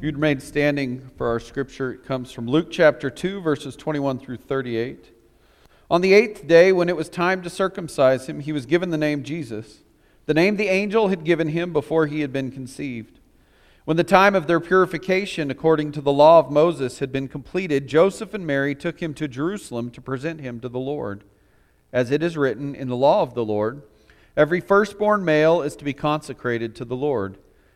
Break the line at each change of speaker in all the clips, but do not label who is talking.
You'd remain standing for our scripture. It comes from Luke chapter 2, verses 21 through 38. On the eighth day, when it was time to circumcise him, he was given the name Jesus, the name the angel had given him before he had been conceived. When the time of their purification, according to the law of Moses, had been completed, Joseph and Mary took him to Jerusalem to present him to the Lord. As it is written in the law of the Lord, every firstborn male is to be consecrated to the Lord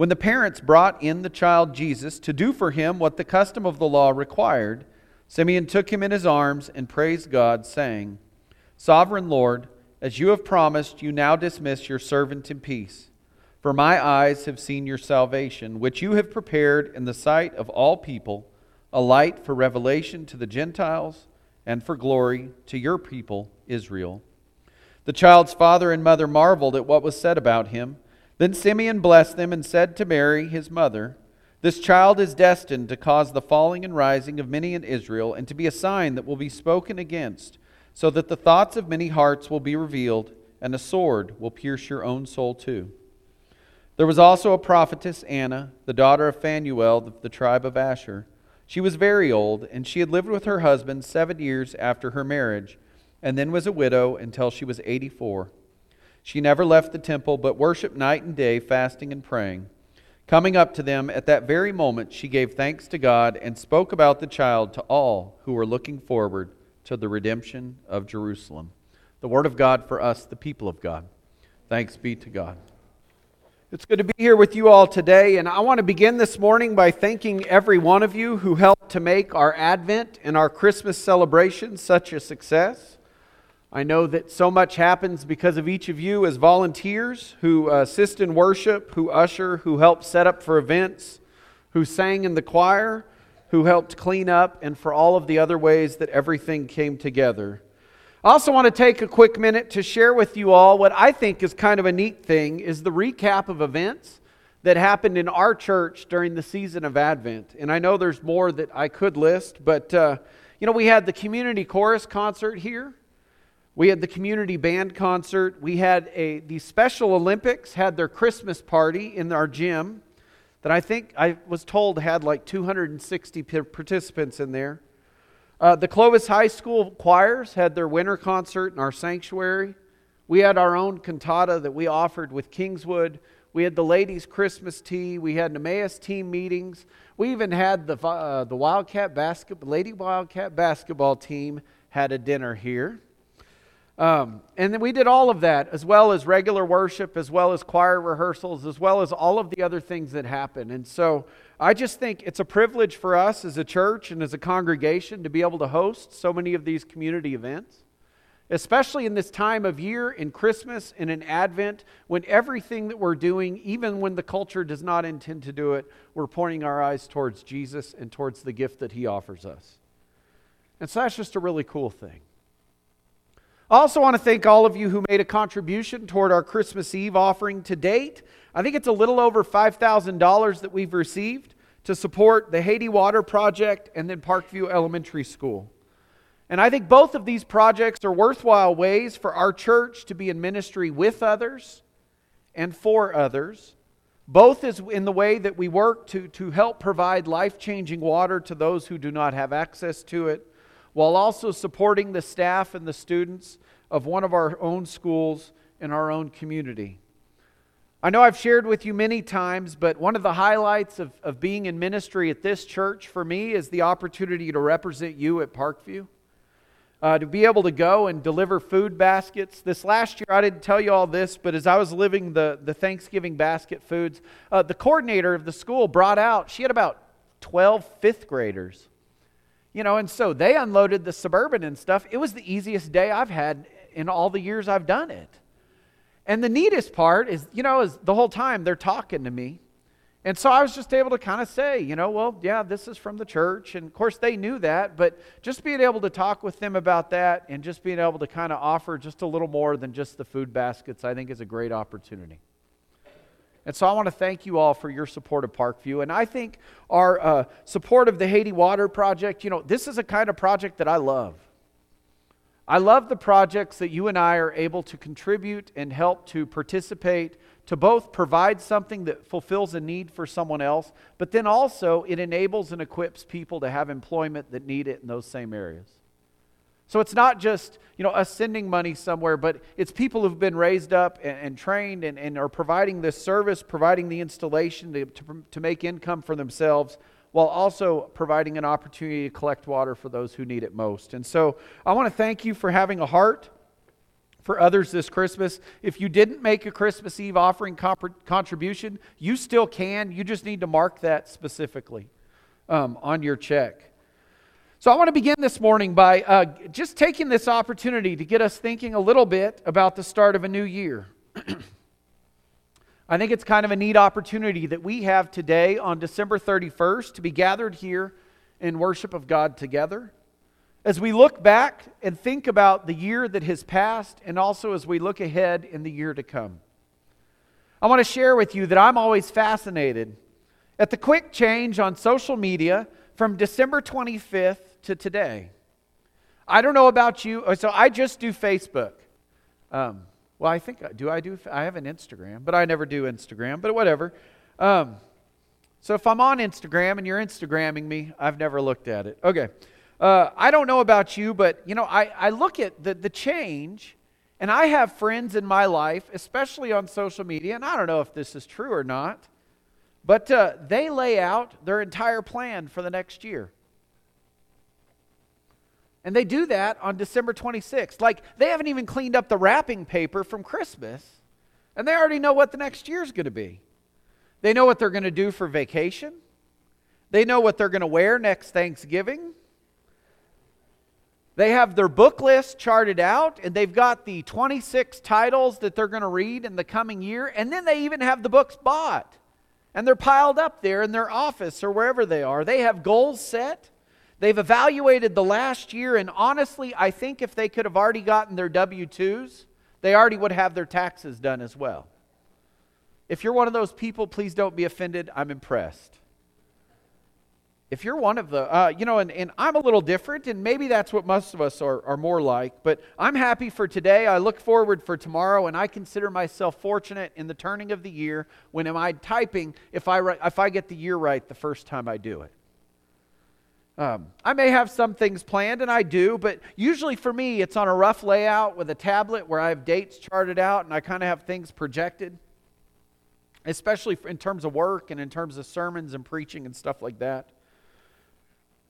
When the parents brought in the child Jesus to do for him what the custom of the law required, Simeon took him in his arms and praised God, saying, Sovereign Lord, as you have promised, you now dismiss your servant in peace. For my eyes have seen your salvation, which you have prepared in the sight of all people, a light for revelation to the Gentiles and for glory to your people, Israel. The child's father and mother marveled at what was said about him. Then Simeon blessed them and said to Mary, his mother, This child is destined to cause the falling and rising of many in Israel, and to be a sign that will be spoken against, so that the thoughts of many hearts will be revealed, and a sword will pierce your own soul too. There was also a prophetess, Anna, the daughter of Phanuel of the tribe of Asher. She was very old, and she had lived with her husband seven years after her marriage, and then was a widow until she was eighty four. She never left the temple, but worshiped night and day, fasting and praying. Coming up to them at that very moment, she gave thanks to God and spoke about the child to all who were looking forward to the redemption of Jerusalem. The word of God for us, the people of God. Thanks be to God. It's good to be here with you all today, and I want to begin this morning by thanking every one of you who helped to make our Advent and our Christmas celebration such a success. I know that so much happens because of each of you as volunteers who assist in worship, who usher, who help set up for events, who sang in the choir, who helped clean up, and for all of the other ways that everything came together. I also want to take a quick minute to share with you all what I think is kind of a neat thing is the recap of events that happened in our church during the season of Advent. And I know there's more that I could list, but uh, you know, we had the community chorus concert here. We had the community band concert. We had a the Special Olympics had their Christmas party in our gym that I think I was told had like 260 participants in there. Uh, the Clovis High School choirs had their winter concert in our sanctuary. We had our own cantata that we offered with Kingswood. We had the ladies' Christmas tea. We had Emmaus team meetings. We even had the, uh, the Wildcat basketball, Lady Wildcat basketball team had a dinner here. Um, and then we did all of that, as well as regular worship, as well as choir rehearsals, as well as all of the other things that happen. And so I just think it's a privilege for us as a church and as a congregation to be able to host so many of these community events, especially in this time of year, in Christmas in Advent, when everything that we're doing, even when the culture does not intend to do it, we're pointing our eyes towards Jesus and towards the gift that He offers us. And so that's just a really cool thing. I also want to thank all of you who made a contribution toward our Christmas Eve offering to date. I think it's a little over $5,000 that we've received to support the Haiti Water Project and then Parkview Elementary School. And I think both of these projects are worthwhile ways for our church to be in ministry with others and for others. Both is in the way that we work to, to help provide life changing water to those who do not have access to it, while also supporting the staff and the students of one of our own schools in our own community. I know I've shared with you many times, but one of the highlights of, of being in ministry at this church for me is the opportunity to represent you at Parkview. Uh, to be able to go and deliver food baskets. This last year, I didn't tell you all this, but as I was living the, the Thanksgiving basket foods, uh, the coordinator of the school brought out, she had about 12 fifth graders you know, and so they unloaded the suburban and stuff. It was the easiest day I've had in all the years I've done it. And the neatest part is, you know, is the whole time they're talking to me. And so I was just able to kind of say, you know, well, yeah, this is from the church. And of course, they knew that, but just being able to talk with them about that and just being able to kind of offer just a little more than just the food baskets, I think is a great opportunity. And so I want to thank you all for your support of Parkview. And I think our uh, support of the Haiti Water Project, you know, this is a kind of project that I love. I love the projects that you and I are able to contribute and help to participate to both provide something that fulfills a need for someone else, but then also it enables and equips people to have employment that need it in those same areas. So it's not just you know us sending money somewhere, but it's people who've been raised up and, and trained and, and, are providing this service, providing the installation to, to, to make income for themselves, while also providing an opportunity to collect water for those who need it most. And so I want to thank you for having a heart for others this Christmas. If you didn't make a Christmas Eve offering comp- contribution, you still can. You just need to mark that specifically um, on your check. So I want to begin this morning by uh, just taking this opportunity to get us thinking a little bit about the start of a new year. I think it's kind of a neat opportunity that we have today on December 31st to be gathered here in worship of God together. As we look back and think about the year that has passed, and also as we look ahead in the year to come, I want to share with you that I'm always fascinated at the quick change on social media from December 25th to today. I don't know about you. Uh, so I just do Facebook. Um, well, I think, uh, do I do? I have an Instagram, but I never do Instagram, but whatever. Um, so if I'm on Instagram and you're Instagramming me, I've never looked at it. Okay. Uh, I don't know about you, but you know, I, I look at the, the change, and I have friends in my life, especially on social media, and I don't know if this is true or not, but uh, they lay out their entire plan for the next year. And they do that on December 26th. Like, they haven't even cleaned up the wrapping paper from Christmas, and they already know what the next year's going to be. They know what they're going to do for vacation, they know what they're going to wear next Thanksgiving. They have their book list charted out, and they've got the 26 titles that they're going to read in the coming year, and then they even have the books bought. And they're piled up there in their office or wherever they are. They have goals set. They've evaluated the last year, and honestly, I think if they could have already gotten their W 2s, they already would have their taxes done as well. If you're one of those people, please don't be offended. I'm impressed. If you're one of the, uh, you know, and, and I'm a little different, and maybe that's what most of us are, are more like, but I'm happy for today. I look forward for tomorrow, and I consider myself fortunate in the turning of the year when am I typing if I, if I get the year right the first time I do it. Um, I may have some things planned, and I do, but usually for me, it's on a rough layout with a tablet where I have dates charted out and I kind of have things projected, especially in terms of work and in terms of sermons and preaching and stuff like that.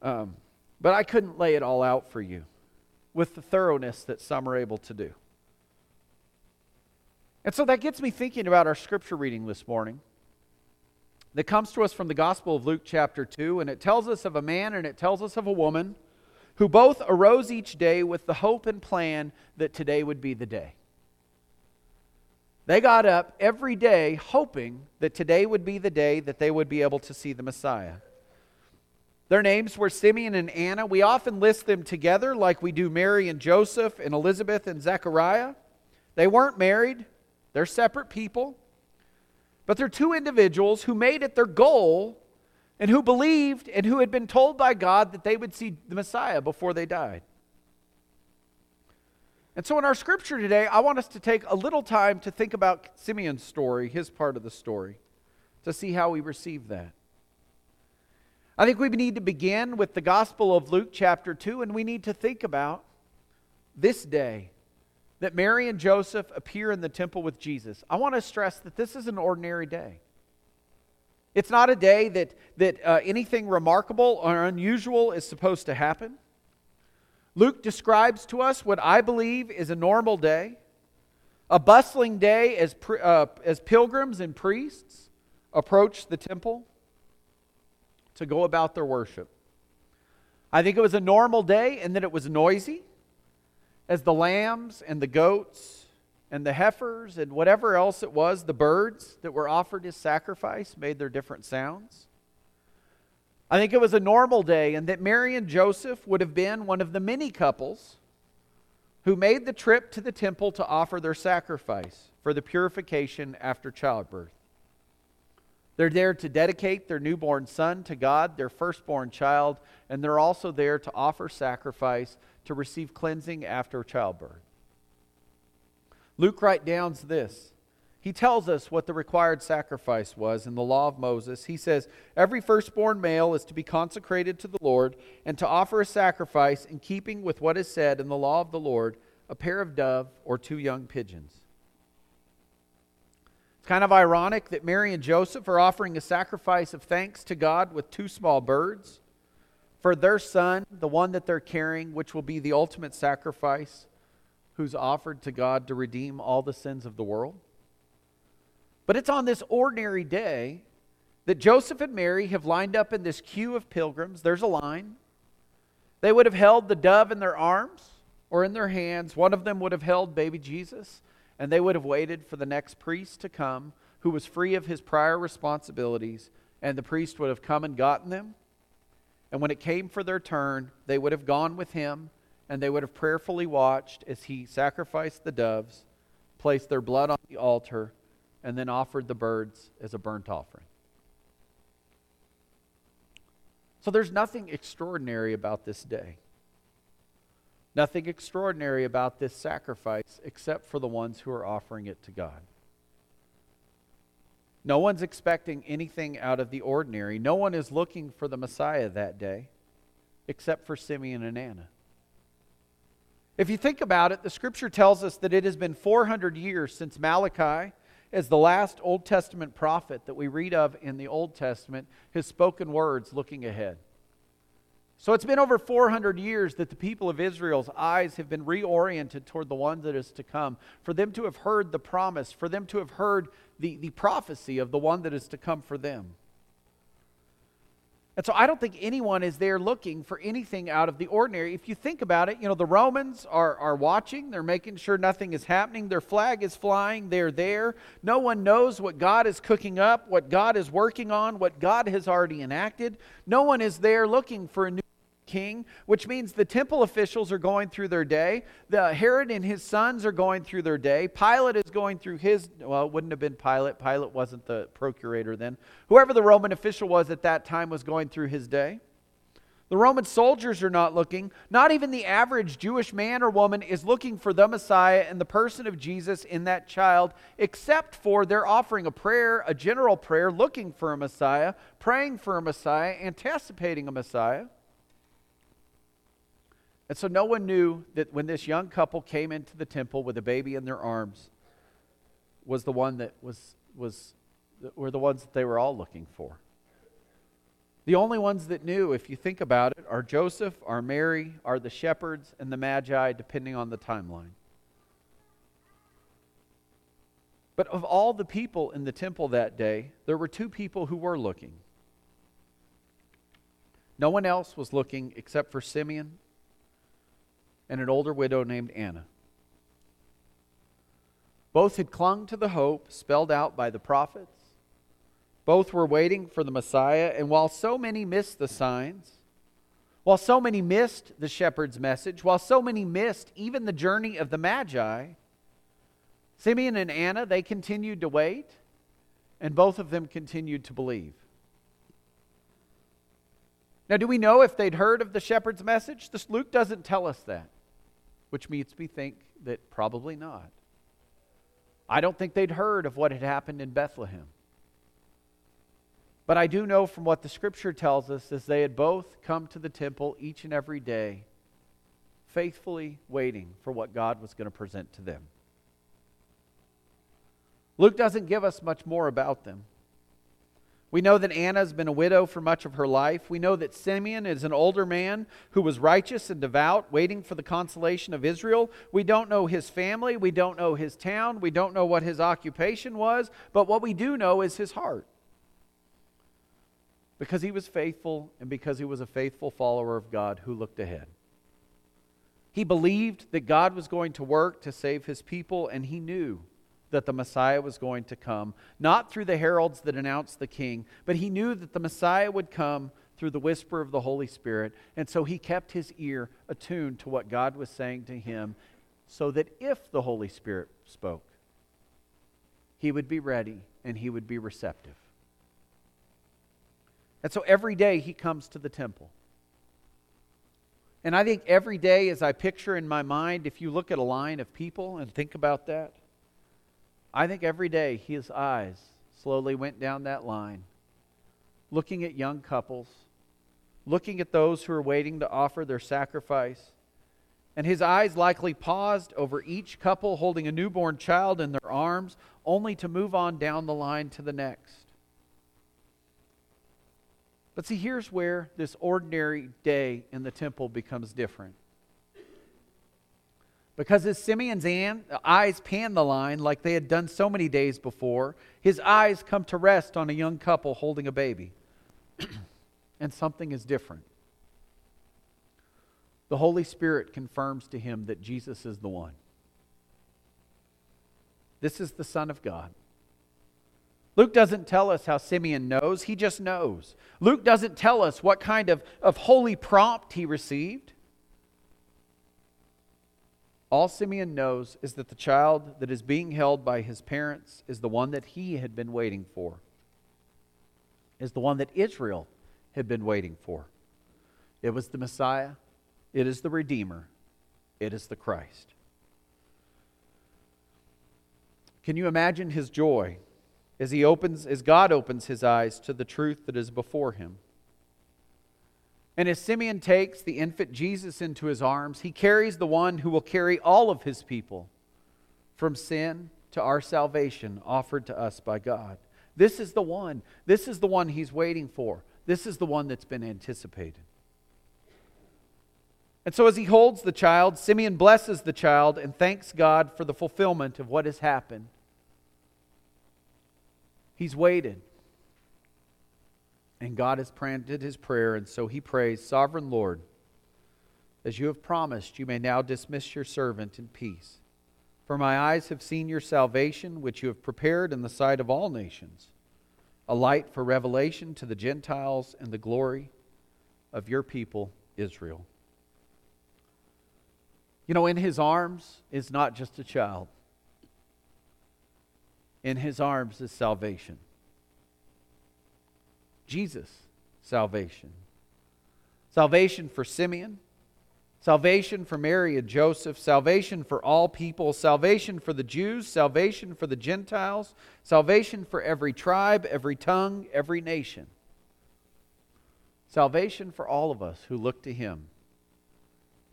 Um, but I couldn't lay it all out for you with the thoroughness that some are able to do. And so that gets me thinking about our scripture reading this morning that comes to us from the Gospel of Luke, chapter 2, and it tells us of a man and it tells us of a woman who both arose each day with the hope and plan that today would be the day. They got up every day hoping that today would be the day that they would be able to see the Messiah. Their names were Simeon and Anna. We often list them together like we do Mary and Joseph and Elizabeth and Zechariah. They weren't married, they're separate people. But they're two individuals who made it their goal and who believed and who had been told by God that they would see the Messiah before they died. And so, in our scripture today, I want us to take a little time to think about Simeon's story, his part of the story, to see how we receive that. I think we need to begin with the Gospel of Luke, chapter 2, and we need to think about this day that Mary and Joseph appear in the temple with Jesus, I want to stress that this is an ordinary day. It's not a day that, that uh, anything remarkable or unusual is supposed to happen. Luke describes to us what I believe is a normal day, a bustling day as, uh, as pilgrims and priests approach the temple to go about their worship. I think it was a normal day and that it was noisy as the lambs and the goats and the heifers and whatever else it was, the birds that were offered as sacrifice made their different sounds. I think it was a normal day, and that Mary and Joseph would have been one of the many couples who made the trip to the temple to offer their sacrifice for the purification after childbirth. They're there to dedicate their newborn son to God, their firstborn child, and they're also there to offer sacrifice to receive cleansing after childbirth. Luke writes down this. He tells us what the required sacrifice was in the law of Moses. He says, Every firstborn male is to be consecrated to the Lord and to offer a sacrifice in keeping with what is said in the law of the Lord a pair of dove or two young pigeons. It's kind of ironic that Mary and Joseph are offering a sacrifice of thanks to God with two small birds for their son, the one that they're carrying, which will be the ultimate sacrifice, who's offered to God to redeem all the sins of the world. But it's on this ordinary day that Joseph and Mary have lined up in this queue of pilgrims. There's a line. They would have held the dove in their arms or in their hands. One of them would have held baby Jesus, and they would have waited for the next priest to come who was free of his prior responsibilities, and the priest would have come and gotten them. And when it came for their turn, they would have gone with him, and they would have prayerfully watched as he sacrificed the doves, placed their blood on the altar, and then offered the birds as a burnt offering. So there's nothing extraordinary about this day. Nothing extraordinary about this sacrifice except for the ones who are offering it to God. No one's expecting anything out of the ordinary. No one is looking for the Messiah that day except for Simeon and Anna. If you think about it, the scripture tells us that it has been 400 years since Malachi as the last Old Testament prophet that we read of in the Old Testament has spoken words looking ahead. So it's been over 400 years that the people of Israel's eyes have been reoriented toward the one that is to come, for them to have heard the promise, for them to have heard the, the prophecy of the one that is to come for them. And so I don't think anyone is there looking for anything out of the ordinary. If you think about it, you know, the Romans are, are watching, they're making sure nothing is happening, their flag is flying, they're there. No one knows what God is cooking up, what God is working on, what God has already enacted. No one is there looking for a new king, which means the temple officials are going through their day. The Herod and his sons are going through their day. Pilate is going through his, well, it wouldn't have been Pilate. Pilate wasn't the procurator then. Whoever the Roman official was at that time was going through his day. The Roman soldiers are not looking. Not even the average Jewish man or woman is looking for the Messiah and the person of Jesus in that child, except for they're offering a prayer, a general prayer, looking for a Messiah, praying for a Messiah, anticipating a Messiah. And so no one knew that when this young couple came into the temple with a baby in their arms was the one that was, was were the ones that they were all looking for. The only ones that knew, if you think about it, are Joseph, are Mary, are the shepherds, and the Magi, depending on the timeline. But of all the people in the temple that day, there were two people who were looking. No one else was looking except for Simeon and an older widow named Anna. Both had clung to the hope spelled out by the prophets. Both were waiting for the Messiah, and while so many missed the signs, while so many missed the shepherd's message, while so many missed even the journey of the Magi, Simeon and Anna, they continued to wait, and both of them continued to believe. Now, do we know if they'd heard of the shepherd's message? This, Luke doesn't tell us that which makes me think that probably not. I don't think they'd heard of what had happened in Bethlehem. But I do know from what the scripture tells us as they had both come to the temple each and every day, faithfully waiting for what God was going to present to them. Luke doesn't give us much more about them. We know that Anna's been a widow for much of her life. We know that Simeon is an older man who was righteous and devout, waiting for the consolation of Israel. We don't know his family. We don't know his town. We don't know what his occupation was. But what we do know is his heart. Because he was faithful and because he was a faithful follower of God who looked ahead. He believed that God was going to work to save his people, and he knew that the Messiah was going to come, not through the heralds that announced the king, but he knew that the Messiah would come through the whisper of the Holy Spirit. And so he kept his ear attuned to what God was saying to him, so that if the Holy Spirit spoke, he would be ready and he would be receptive. And so every day he comes to the temple. And I think every day, as I picture in my mind, if you look at a line of people and think about that, I think every day his eyes slowly went down that line, looking at young couples, looking at those who are waiting to offer their sacrifice. And his eyes likely paused over each couple holding a newborn child in their arms, only to move on down the line to the next. But see, here's where this ordinary day in the temple becomes different. Because as Simeon's eyes pan the line like they had done so many days before, his eyes come to rest on a young couple holding a baby. and something is different. The Holy Spirit confirms to him that Jesus is the one. This is the Son of God. Luke doesn't tell us how Simeon knows, he just knows. Luke doesn't tell us what kind of, of holy prompt he received. All Simeon knows is that the child that is being held by his parents is the one that he had been waiting for, is the one that Israel had been waiting for. It was the Messiah, it is the Redeemer, it is the Christ. Can you imagine his joy as he opens as God opens his eyes to the truth that is before him? And as Simeon takes the infant Jesus into his arms, he carries the one who will carry all of his people from sin to our salvation offered to us by God. This is the one. This is the one he's waiting for. This is the one that's been anticipated. And so, as he holds the child, Simeon blesses the child and thanks God for the fulfillment of what has happened. He's waited. And God has granted his prayer, and so he prays, Sovereign Lord, as you have promised, you may now dismiss your servant in peace. For my eyes have seen your salvation, which you have prepared in the sight of all nations, a light for revelation to the Gentiles and the glory of your people, Israel. You know, in his arms is not just a child, in his arms is salvation. Jesus' salvation. Salvation for Simeon, salvation for Mary and Joseph, salvation for all people, salvation for the Jews, salvation for the Gentiles, salvation for every tribe, every tongue, every nation. Salvation for all of us who look to Him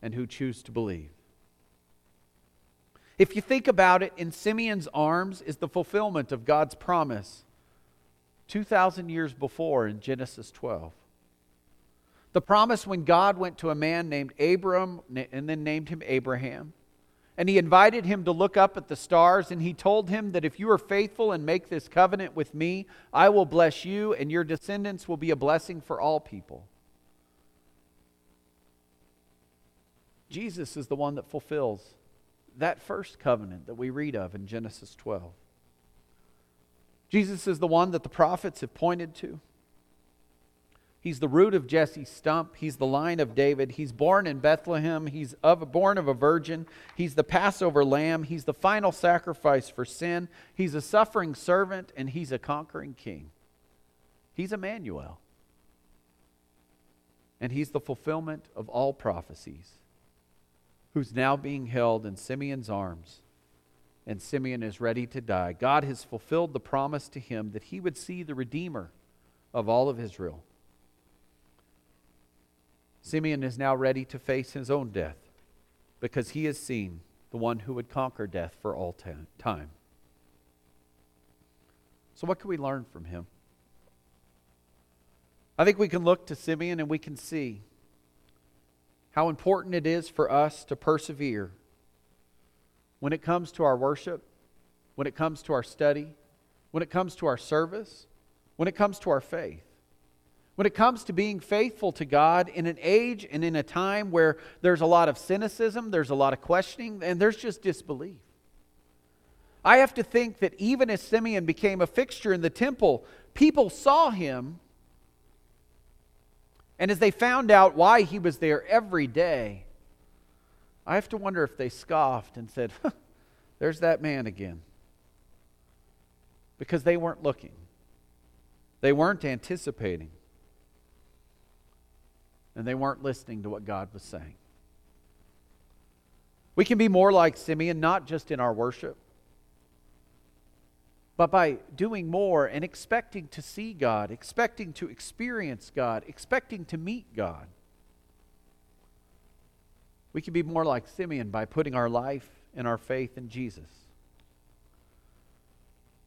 and who choose to believe. If you think about it, in Simeon's arms is the fulfillment of God's promise 2,000 years before in Genesis 12. The promise when God went to a man named Abram and then named him Abraham. And he invited him to look up at the stars, and he told him that if you are faithful and make this covenant with me, I will bless you, and your descendants will be a blessing for all people. Jesus is the one that fulfills that first covenant that we read of in Genesis 12. Jesus is the one that the prophets have pointed to. He's the root of Jesse's stump. He's the line of David. He's born in Bethlehem. He's of, born of a virgin. He's the Passover lamb. He's the final sacrifice for sin. He's a suffering servant, and he's a conquering king. He's Emmanuel. And he's the fulfillment of all prophecies, who's now being held in Simeon's arms and Simeon is ready to die. God has fulfilled the promise to him that he would see the Redeemer of all of Israel. Simeon is now ready to face his own death because he has seen the one who would conquer death for all time. So, what can we learn from him? I think we can look to Simeon and we can see how important it is for us to persevere when it comes to our worship, when it comes to our study, when it comes to our service, when it comes to our faith. when it comes to being faithful to God in an age and in a time where there's a lot of cynicism, there's a lot of questioning, and there's just disbelief. I have to think that even as Simeon became a fixture in the temple, people saw him. And as they found out why he was there every day, I have to wonder if they scoffed and said, There's that man again. Because they weren't looking, they weren't anticipating and they weren't listening to what God was saying. We can be more like Simeon, not just in our worship, but by doing more and expecting to see God, expecting to experience God, expecting to meet God. We can be more like Simeon by putting our life and our faith in Jesus.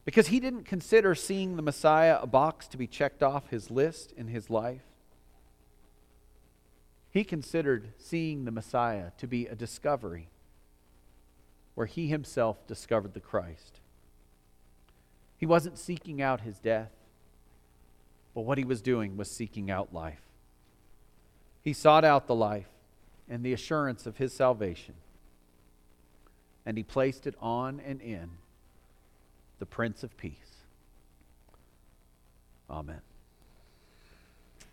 Because he didn't consider seeing the Messiah a box to be checked off his list in his life. He considered seeing the Messiah to be a discovery where he himself discovered the Christ. He wasn't seeking out his death, but what he was doing was seeking out life. He sought out the life and the assurance of his salvation, and he placed it on and in the Prince of Peace. Amen.